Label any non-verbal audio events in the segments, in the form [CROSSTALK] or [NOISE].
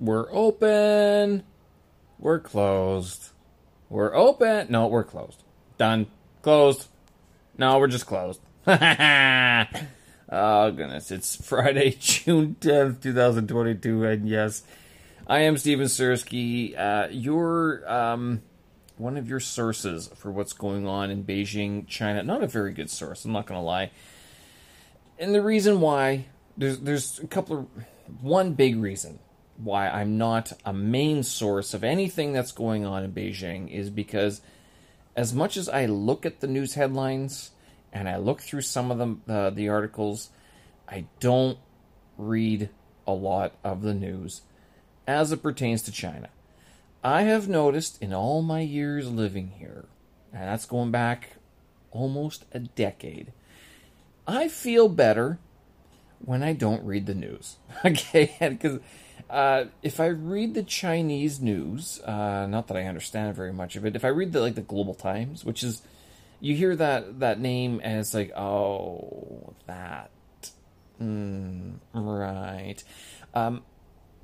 We're open. We're closed. We're open. No, we're closed. Done. Closed. No, we're just closed. [LAUGHS] oh, goodness. It's Friday, [LAUGHS] June 10th, 2022. And yes, I am Steven Sersky. Uh, your, um, one of your sources for what's going on in Beijing, China. Not a very good source, I'm not going to lie. And the reason why, there's, there's a couple of, one big reason why I'm not a main source of anything that's going on in Beijing is because as much as I look at the news headlines and I look through some of them, uh, the articles, I don't read a lot of the news as it pertains to China. I have noticed in all my years living here, and that's going back almost a decade, I feel better when I don't read the news. [LAUGHS] Okay, because uh, if I read the Chinese news, uh, not that I understand very much of it, if I read the like the Global Times, which is you hear that that name and it's like, oh, that, mm, right, um,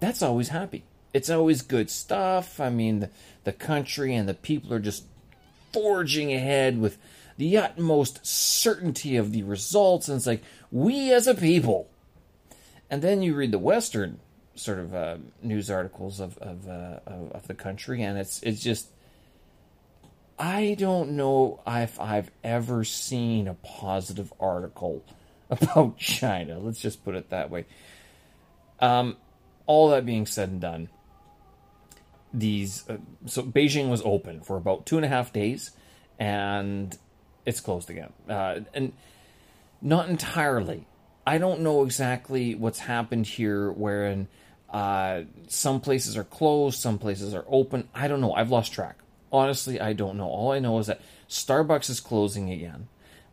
that's always happy. It's always good stuff. I mean, the, the country and the people are just forging ahead with the utmost certainty of the results, and it's like we as a people. And then you read the Western sort of uh, news articles of of, uh, of, of the country, and it's it's just I don't know if I've ever seen a positive article [LAUGHS] about China. Let's just put it that way. Um, all that being said and done, these uh, so Beijing was open for about two and a half days, and it's closed again, uh, and not entirely. I don't know exactly what's happened here, wherein uh, some places are closed, some places are open. I don't know. I've lost track. Honestly, I don't know. All I know is that Starbucks is closing again.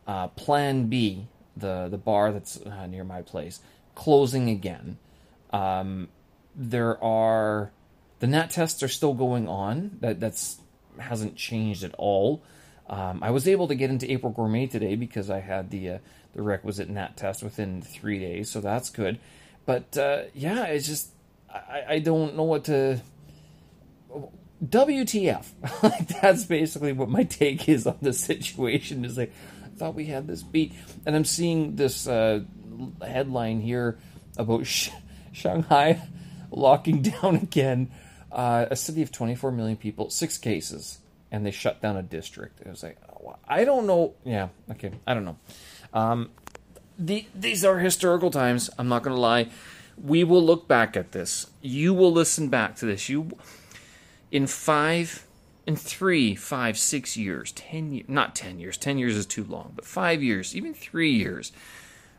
Uh, Plan B, the the bar that's uh, near my place, closing again. Um, there are the NAT tests are still going on. That that's hasn't changed at all. Um, I was able to get into April Gourmet today because I had the uh, the requisite NAT test within three days, so that's good. But uh, yeah, it's just I, I don't know what to. WTF? [LAUGHS] That's basically what my take is on the situation. Is like, I thought we had this beat, and I'm seeing this uh, headline here about [LAUGHS] Sh- Shanghai locking down again. Uh, a city of 24 million people, six cases, and they shut down a district. It was like, oh, I don't know. Yeah, okay, I don't know. Um, the, these are historical times. I'm not going to lie we will look back at this. You will listen back to this. You, in five, in three, five, six years, ten not ten years, ten years is too long, but five years, even three years,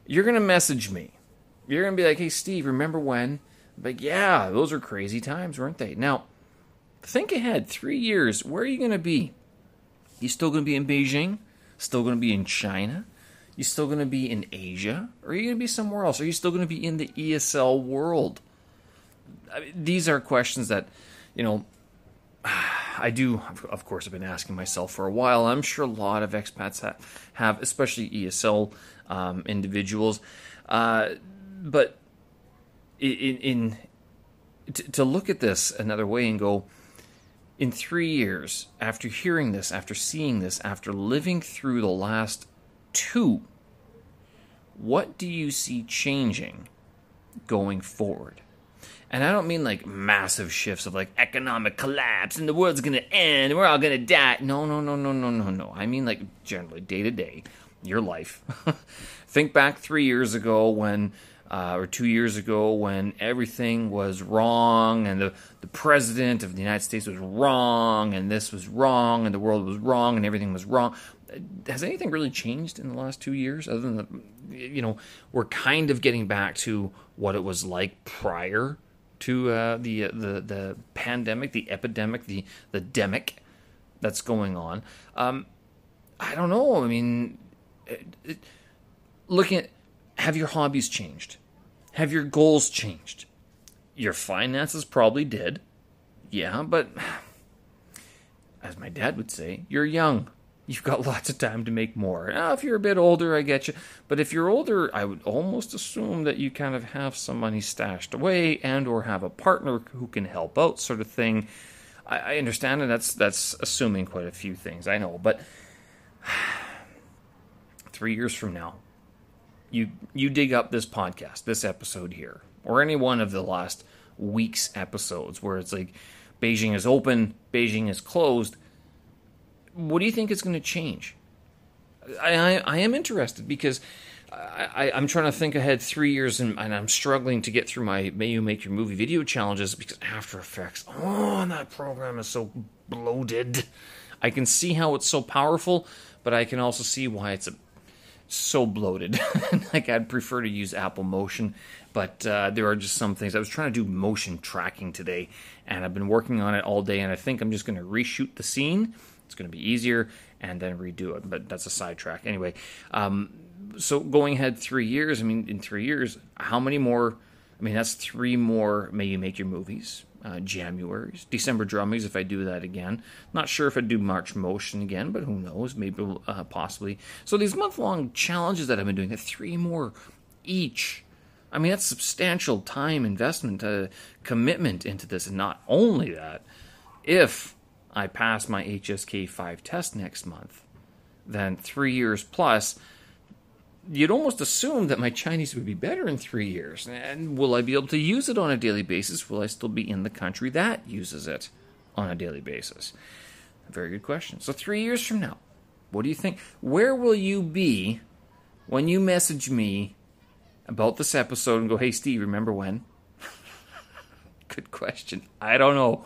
you're going to message me. You're going to be like, hey, Steve, remember when? Like, yeah, those are crazy times, weren't they? Now, think ahead. Three years, where are you going to be? You still going to be in Beijing? Still going to be in China? You still going to be in Asia? Or are you going to be somewhere else? Are you still going to be in the ESL world? I mean, these are questions that, you know, [SIGHS] I do, of course, I've been asking myself for a while. I'm sure a lot of expats have, have especially ESL um, individuals. Uh, but in, in to, to look at this another way and go, in three years, after hearing this, after seeing this, after living through the last two, what do you see changing going forward? And I don't mean like massive shifts of like economic collapse and the world's gonna end and we're all gonna die. No, no, no, no, no, no, no. I mean like generally day to day, your life. [LAUGHS] Think back three years ago when, uh, or two years ago when everything was wrong and the, the president of the United States was wrong and this was wrong and the world was wrong and everything was wrong has anything really changed in the last two years other than the, you know we're kind of getting back to what it was like prior to uh, the the the pandemic the epidemic the the demic that's going on. Um, i don't know. I mean it, it, looking at have your hobbies changed? Have your goals changed? Your finances probably did. Yeah but [SIGHS] as my dad would say you're young you've got [LAUGHS] lots of time to make more. Now, if you're a bit older, I get you. But if you're older, I would almost assume that you kind of have some money stashed away and or have a partner who can help out, sort of thing. I, I understand, and that's that's assuming quite a few things. I know, but [SIGHS] three years from now, you you dig up this podcast, this episode here, or any one of the last week's episodes where it's like Beijing is open, Beijing is closed. What do you think is going to change? I, I, I am interested because I, am trying to think ahead three years and, and, I'm struggling to get through my May You Make Your Movie video challenges because After Effects, oh, that program is so bloated. I can see how it's so powerful, but I can also see why it's a, so bloated. [LAUGHS] like I'd prefer to use Apple Motion, but uh, there are just some things. I was trying to do motion tracking today, and I've been working on it all day, and I think I'm just going to reshoot the scene. It's going to be easier, and then redo it. But that's a sidetrack. Anyway, um, so going ahead three years. I mean, in three years, how many more? I mean, that's three more. May you make your movies? uh, January's. December Drummies, if I do that again. Not sure if I do March Motion again, but who knows? Maybe uh, possibly. So these month long challenges that I've been doing, three more each. I mean, that's substantial time investment, uh, commitment into this. And not only that, if I pass my HSK 5 test next month, then three years plus you'd almost assume that my Chinese would be better in three years. And will I be able to use it on a daily basis? Will I still be in the country that uses it on a daily basis? Very good question. So, three years from now, what do you think? Where will you be when you message me about this episode and go, hey, Steve, remember when? [LAUGHS] good question. I don't know.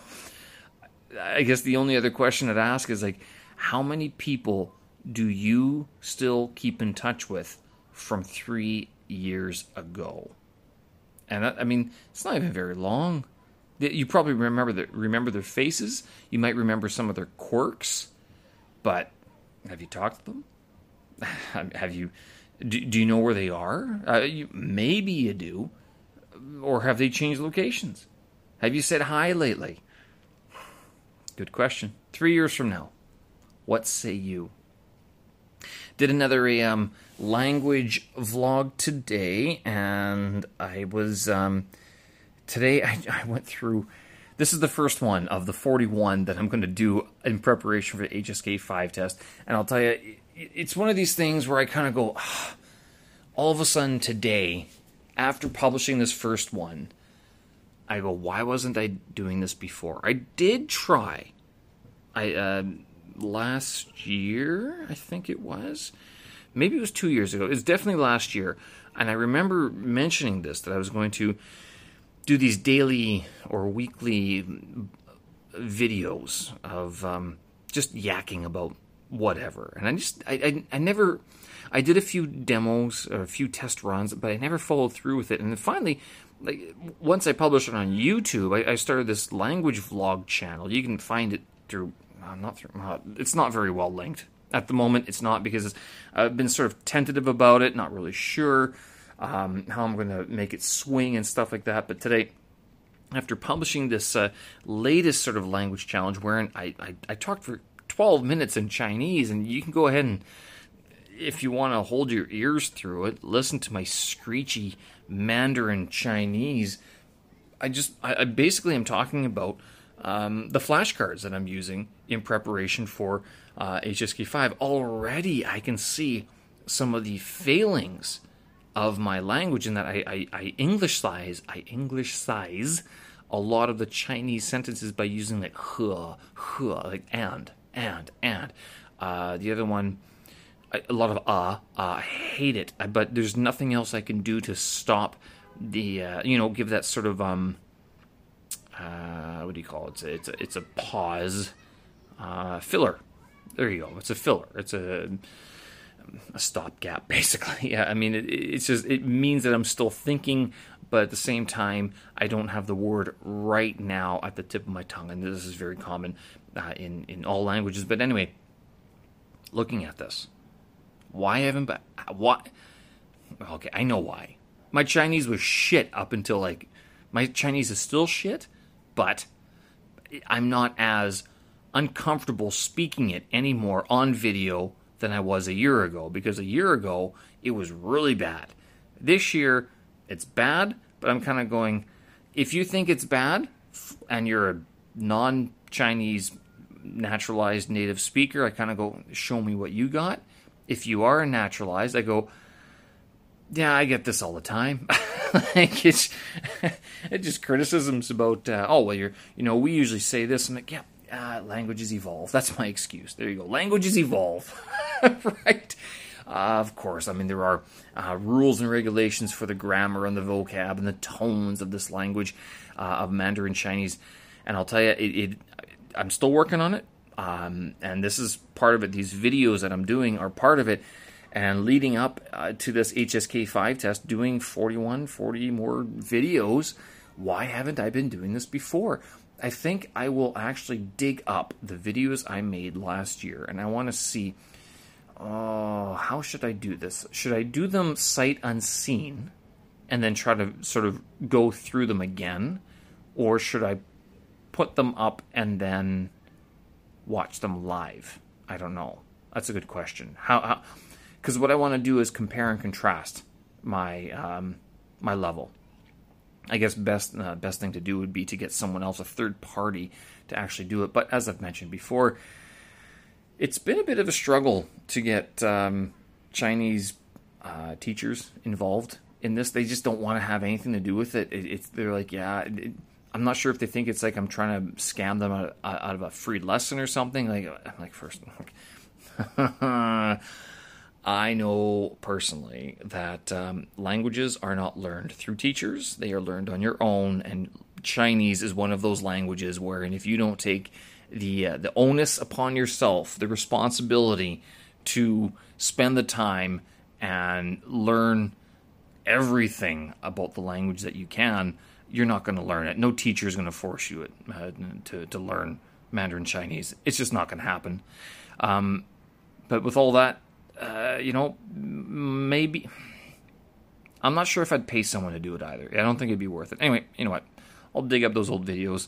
I guess the only other question I'd ask is like, how many people do you still keep in touch with from three years ago. And I, I mean, it's not even very long. You probably remember the, remember their faces. You might remember some of their quirks, but have you talked to them? [SIGHS] have you? Do, do you know where they are? Uh, you, maybe you do, or have they changed locations? Have you said hi lately? Good question. Three years from now, what say you? Did another um, language vlog today, and I was um, today. I, I, went through. This is the first one of the 41 that I'm going to do in preparation for the HSK 5 test, and I'll tell you, it's one of these things where I kind of go, ah, all of a sudden today, after publishing this first one, I go, why wasn't I doing this before? I did try. I uh, last year, I think it was maybe it was two years ago. It's definitely last year. And I remember mentioning this that I was going to do these daily or weekly videos of um, just yakking about whatever. And I just, I, I, I, never, I did a few demos, or a few test runs, but I never followed through with it. And then finally, like once I published it on YouTube, I, I started this language vlog channel. You can find it through, uh, not through, uh, it's not very well linked at the moment, it's not because I've been sort of tentative about it, not really sure um, how I'm going to make it swing and stuff like that. But today, after publishing this uh, latest sort of language challenge, wherein I, I, I talked for 12 minutes in Chinese, and you can go ahead and, if you want to hold your ears through it, listen to my screechy Mandarin Chinese. I just, I, I basically am talking about um, the flashcards that I'm using in preparation for uh, HSK5, already I can see some of the failings of my language in that I, I, I English size, I English size a lot of the Chinese sentences by using like huh, huh, like and, and, and. Uh, the other one, a lot of uh, uh, I hate it, but there's nothing else I can do to stop the, uh, you know, give that sort of, um, uh, what do you call it? It's a, it's a, it's a pause, uh, filler there you go. It's a filler. It's a a stopgap, [LAUGHS] basically. Yeah, I mean, it, it's just it means that I'm still thinking, but at the same time, I don't have the word right now at the tip of my tongue, and this is very common uh, in in all languages. But anyway, looking at this, why haven't why? Okay, I know why. My Chinese was shit up until like my Chinese is still shit, but I'm not as uncomfortable speaking it anymore on video than I was a year ago because a year ago it was really bad. This year it's bad, but I'm kind of going if you think it's bad and you're a non Chinese naturalized native speaker, I kind of go show me what you got. If you are naturalized, I go yeah, I get this all the time. [LAUGHS] like it's, [LAUGHS] it's just criticisms about uh, oh well you're you know we usually say this and like yeah uh, languages evolve. [LAUGHS] That's my excuse. There you go. Languages evolve, right? Uh, of course, I mean there are uh, rules and regulations for the grammar and the vocab and the tones of this language uh, of Mandarin Chinese, and I'll tell you, it, it I'm still working on it, um, and this is part of it. These videos that I'm doing are part of it. And leading up uh, to this HSK5 test, doing 41, 40 more videos, why haven't I been doing this before? I think I will actually dig up the videos I made last year and I want to see oh, how should I do this? Should I do them sight unseen and then try to sort of go through them again? Or should I put them up and then watch them live? I don't know. That's a good question. How? Because what I want to do is compare and contrast my um, my level. I guess best uh, best thing to do would be to get someone else, a third party, to actually do it. But as I've mentioned before, it's been a bit of a struggle to get um, Chinese uh, teachers involved in this. They just don't want to have anything to do with it. it it's they're like, yeah. It, I'm not sure if they think it's like I'm trying to scam them out, out of a free lesson or something. Like, like first. [LAUGHS] I know personally that um, languages are not learned through teachers, they are learned on your own. And Chinese is one of those languages wherein if you don't take the, uh, the onus upon yourself, the responsibility to spend the time and learn everything about the language that you can, you're not going to learn it. No teacher is going to force you uh, to, to learn Mandarin Chinese. It's just not going to happen. Um, but with all that, uh, you know, maybe. I'm not sure if I'd pay someone to do it either. I don't think it'd be worth it. Anyway, you know what? I'll dig up those old videos.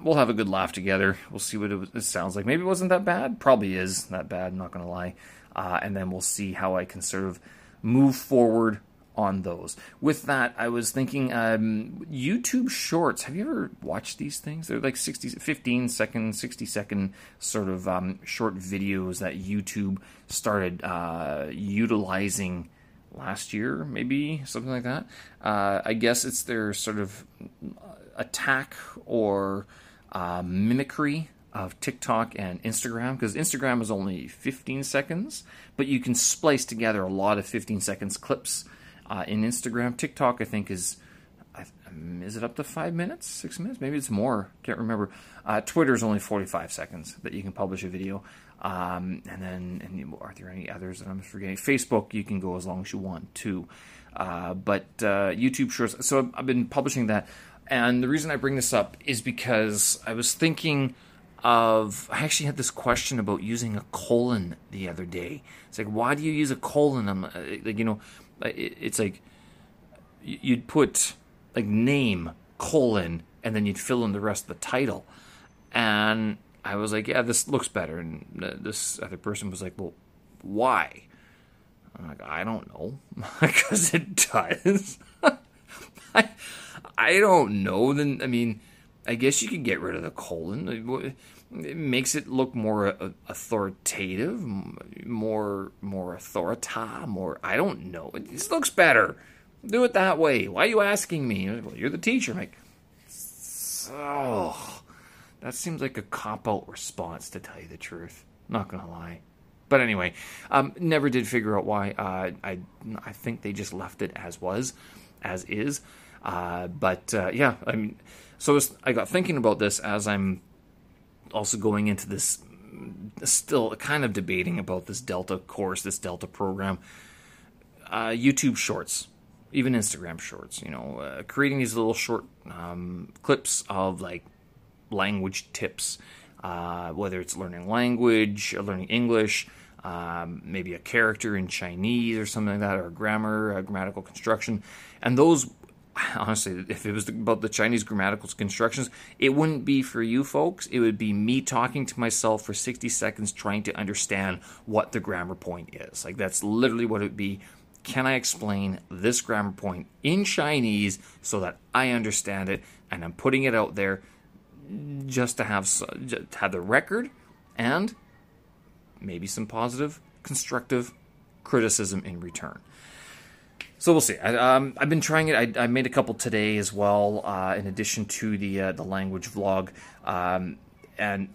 We'll have a good laugh together. We'll see what it, it sounds like. Maybe it wasn't that bad. Probably is that bad. I'm not going to lie. Uh, and then we'll see how I can sort of move forward on those. With that, I was thinking um, YouTube Shorts. Have you ever watched these things? They're like 60, 15 second, 60 second sort of um, short videos that YouTube started uh, utilizing last year, maybe something like that. Uh, I guess it's their sort of attack or uh, mimicry of TikTok and Instagram because Instagram is only 15 seconds, but you can splice together a lot of 15 seconds clips uh, in Instagram. TikTok, I think, is um, is it up to five minutes, six minutes? Maybe it's more. Can't remember. Uh, Twitter is only 45 seconds that you can publish a video. Um, and then, and are there any others that I'm forgetting? Facebook, you can go as long as you want too. Uh, but uh, YouTube Shorts. So I've been publishing that, and the reason I bring this up is because I was thinking of. I actually had this question about using a colon the other day. It's like, why do you use a colon? I'm uh, like, you know, it's like you'd put like name colon and then you'd fill in the rest of the title. And i was like yeah this looks better. And uh, this other person was like well why? I'm like i don't know. [LAUGHS] Because it does. [LAUGHS] I, I don't know. Then i mean i guess you could get rid of the colon it makes it look more uh, authoritative, more more authorita, more. I don't know. It just looks better. Do it that way. Why are you asking me? Well, you're the teacher. I'm like, oh, that seems like a cop out response to tell you the truth. Not gonna lie. But anyway, um, never did figure out why. Uh, I I think they just left it as was, as is. Uh, but uh, yeah, I mean, so I got thinking about this as I'm also going into this, still kind of debating about this Delta course, this Delta program. Uh, YouTube Shorts, even Instagram Shorts, you know, uh, creating these little short um, clips of like language tips, uh, whether it's learning language, or learning English, um, maybe a character in Chinese or something like that, or grammar, uh, grammatical construction, and those [LAUGHS] honestly, if it was about the Chinese grammatical constructions, it wouldn't be for you folks. It would be me talking to myself for 60 seconds trying to understand what the grammar point is. Like, that's literally what it would be. Can I explain this grammar point in Chinese so that I understand it? And I'm putting it out there just to have, to have the record and maybe some positive, constructive criticism in return. So we'll see. I, um, I've been trying it. I, I, made a couple today as well, uh, in addition to the uh, the language vlog, um, and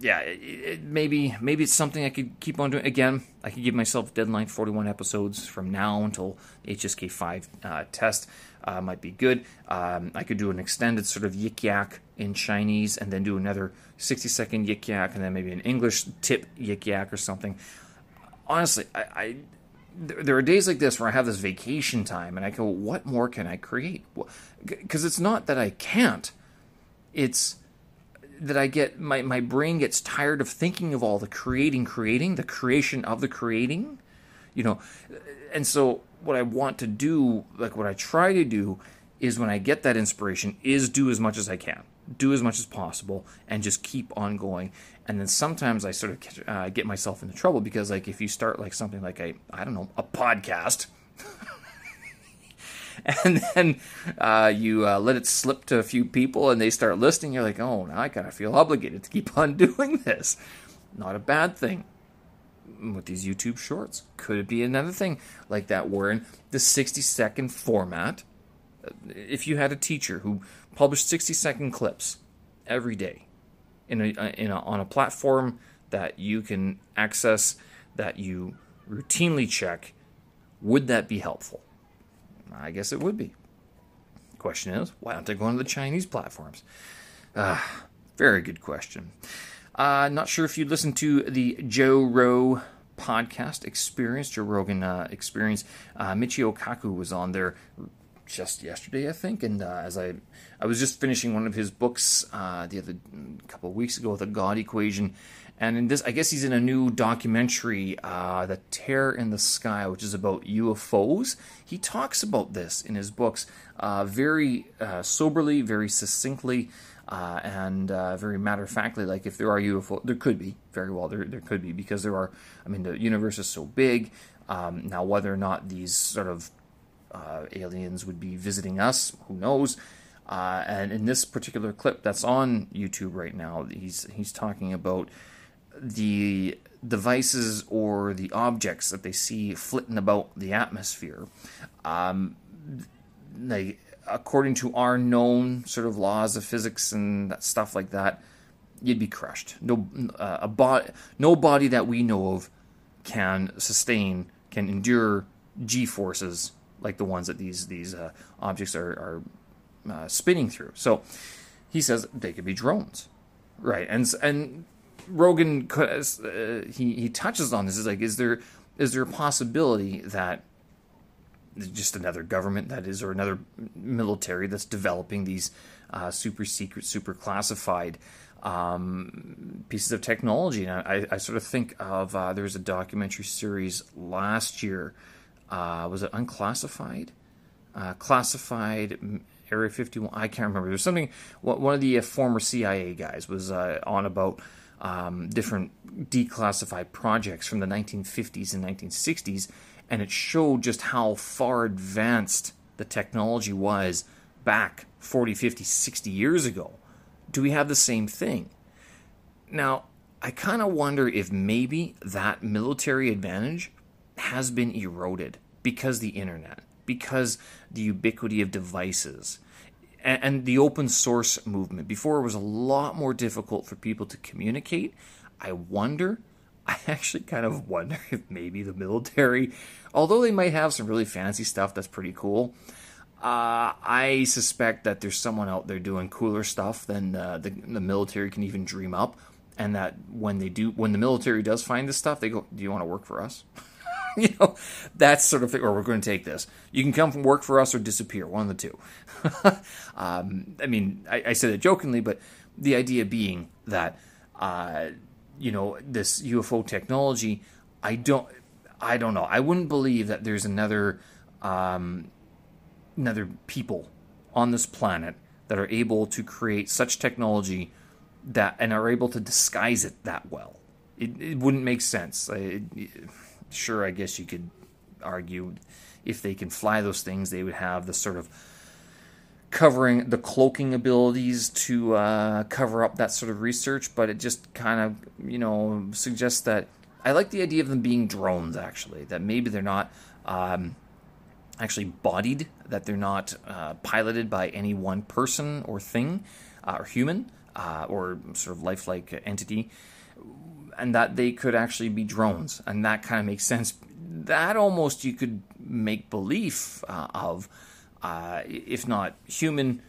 yeah, it, it, maybe maybe it's something I could keep on doing. Again, I could give myself deadline 41 episodes from now until HSK five uh, test uh, might be good. Um, I could do an extended sort of yik yak in Chinese, and then do another 60 second yik yak, and then maybe an English tip yik yak or something. Honestly, I there are days like this where I have this vacation time and I go, what more can I create? Because it's not that I can't, it's that I get my, my brain gets tired of thinking of all the creating, creating, the creation of the creating, you know. And so, what I want to do, like what I try to do, is when I get that inspiration, is do as much as I can, do as much as possible, and just keep on going and then sometimes I sort of uh, get myself into trouble because like if you start like something like a I don't know a podcast. [LAUGHS] and then uh, you uh, let it slip to a few people and they start listening you're like oh now i kind of feel obligated to keep [LAUGHS] on doing this not a bad thing with these youtube shorts could it be another thing like that where in the 60 second format if you had a teacher who published 60 second clips every day in a, uh, in a, on a platform that you can access that you routinely check, would that be helpful? I guess it would be. Question is, why don't they go on the Chinese platforms? Uh, very good question. Uh, not sure if you listened to the Joe Rowe podcast experience, Joe Rogan uh, experience. Uh, Michio Kaku was on there just yesterday, I think. And uh, as I, I was just finishing one of his books uh, the other couple of weeks ago, the God Equation, and in this, I guess he's in a new documentary, uh, The Terror in the Sky, which is about UFOs. He talks about this in his books uh, very uh, soberly, very succinctly. Uh, and very matter of factly, like if there are UFO, there could be very well, there there could be because there are. I mean, the universe is so big. Um, now, whether or not these sort of uh, aliens would be visiting us. Who knows? Uh, and in this particular clip that's on YouTube right now, he's he's talking about the devices or the objects that they see flitting about the atmosphere. Um, they, according to our known sort of laws of physics and stuff like that, you'd be crushed. No, uh, a body, no body that we know of can sustain, can endure g forces like the ones that these these uh, objects are, are uh, spinning through. So he says they could be drones, right? And and Rogan uh, he he touches on this is like is there is there a possibility that just another government that is or another military that's developing these uh, super secret, super classified um, pieces of technology. And I, I, sort of think of uh, there was a documentary series last year uh, was it unclassified? Uh, classified Area 51. I can't remember. There's something. One of the uh, former CIA guys was uh, on about um, different declassified projects from the 1950s and 1960s, and it showed just how far advanced the technology was back 40, 50, 60 years ago. Do we have the same thing? Now, I kind of wonder if maybe that military advantage has been eroded because the internet, because the ubiquity of devices, and, the open source movement. Before it was a lot more difficult for people to communicate. I wonder, [LAUGHS] I actually kind of wonder if maybe the military, although they might have some really fancy stuff that's pretty cool, uh, I suspect that there's someone out there doing cooler stuff than uh, the, the military can even dream up, and that when they do, when the military does find this stuff, they go, "Do you want to work for us?" [LAUGHS] [LAUGHS] you know, that's sort of thing, or we're going to take this. You can come work for us or disappear, one of the two. [LAUGHS] um, I mean, I, I, said it jokingly, but the idea being that, uh, you know, this UFO technology, I don't, I don't know. I wouldn't believe that there's another, um, another people on this planet that are able to create such technology that and are able to disguise it that well. It, it wouldn't make sense. It, sure, I guess you could argue if they can fly those things, they would have the sort of covering the cloaking abilities to uh, cover up that sort of research, but it just kind of, you know, suggests that I like the idea of them being drones, actually, that maybe they're not um, actually bodied, that they're not uh, piloted by any one person or thing uh, or human uh, or sort of lifelike entity, and that they could actually be drones. And that kind of makes sense. That almost you could make belief uh, of uh, if not human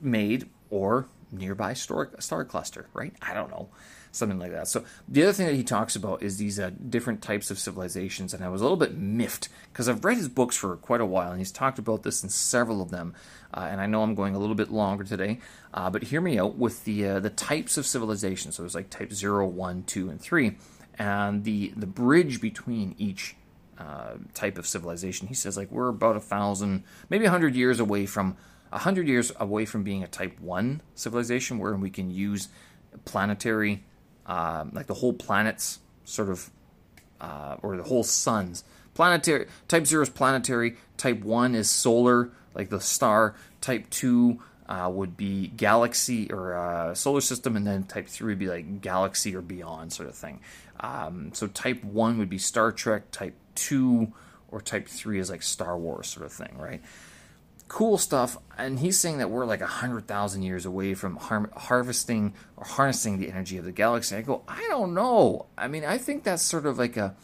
made or nearby star, star cluster, right? I don't know. Something like that. So, the other thing that he talks about is these uh, different types of civilizations. And I was a little bit miffed because I've read his books for quite a while and he's talked about this in several of them. Uh, and I know I'm going a little bit longer today, uh, but hear me out with the uh, the types of civilization. So, it's like type 0, 1, 2, and 3. And the, the bridge between each uh, type of civilization. He says like we're about a thousand, maybe a hundred years away from a hundred years away from being a type one civilization, where we can use planetary, uh, like the whole planets, sort of, uh, or the whole suns. Planetary type zero is planetary. Type one is solar, like the star. Type two uh, would be galaxy or uh, solar system, and then type three would be like galaxy or beyond sort of thing. Um, so type one would be Star Trek. Type two or type three is like Star Wars sort of thing, right? Cool stuff. And he's saying that we're like a hundred thousand years away from har- harvesting or harnessing the energy of the galaxy. I go, I don't know. I mean, I think that's sort of like a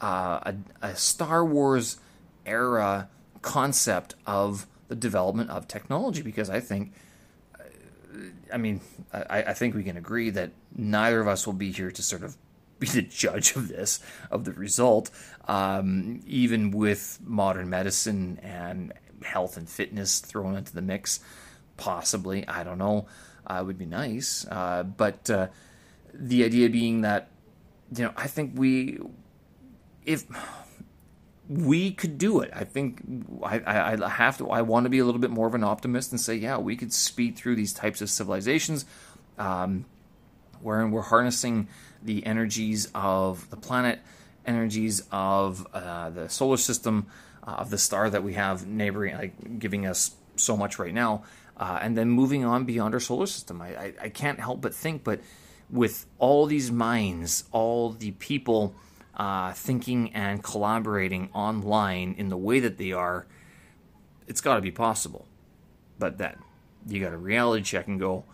uh, a, a Star Wars era concept of the development of technology because I think. I mean, I, I, think we can agree that neither of us will be here to sort of [LAUGHS] be the judge of this, of the result, um, even with modern medicine and health and fitness thrown into the mix. Possibly, I don't know. Uh, would be nice, uh, but uh, the idea being that you know, I think we, if we could do it, I think I, I, I have to. I want to be a little bit more of an optimist and say, yeah, we could speed through these types of civilizations, um, wherein we're harnessing the energies of the planet, energies of uh, the solar system, uh, of the star that we have neighboring, like giving us so much right now, uh, and then moving on beyond our solar system. I, I, I, can't help but think, but with all these minds, all the people uh, thinking and collaborating online in the way that they are, it's got to be possible. But that you got a reality check and go,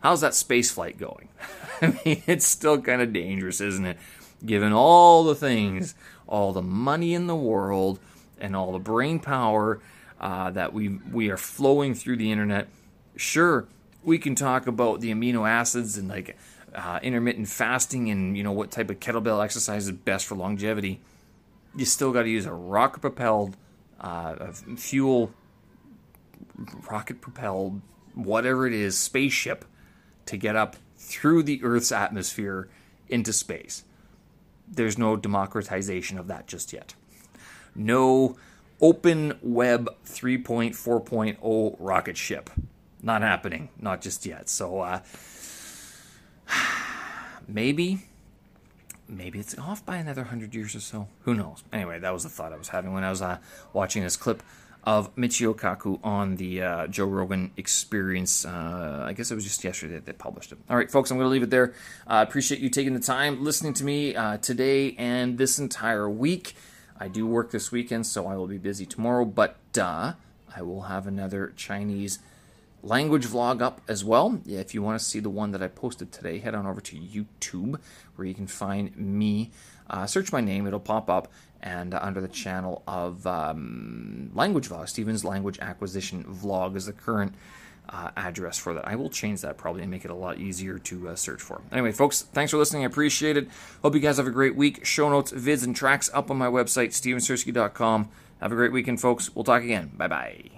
how's that space flight going? [LAUGHS] I mean, it's still kind of dangerous, isn't it? Given all the things, all the money in the world, and all the brain power uh, that we we are flowing through the internet. Sure, we can talk about the amino acids and like uh, intermittent fasting and you know what type of kettlebell exercise is best for longevity. You still got to use a rocket propelled uh, fuel, rocket propelled, whatever it is, spaceship to get up through the Earth's atmosphere into space. There's no democratization of that just yet. No open web 3.4.0 rocket ship. Not happening. Not just yet. So, uh, [SIGHS] maybe, maybe it's off by another hundred years or so. Who knows? Anyway, that was the thought I was having when I was uh, watching this clip of Michio Kaku on the uh, Joe Rogan Experience. Uh, I guess it was just yesterday that they published it. All right, folks, I'm going to leave it there. I appreciate you taking the time listening to me uh, today and this entire week. I do work this weekend, so I will be busy tomorrow, but uh, I will have another Chinese language vlog up as well. If you want to see the one that I posted today, head on over to YouTube where you can find me. Uh, search my name, it'll pop up and uh, under the channel of um, Language Vlog, Steven's Language Acquisition Vlog is the current uh, address for that. I will change that probably and make it a lot easier to uh, search for. Anyway, folks, thanks for listening. I appreciate it. Hope you guys have a great week. Show notes, vids, and tracks up on my website, stevensersky.com. Have a great weekend, folks. We'll talk again. Bye bye.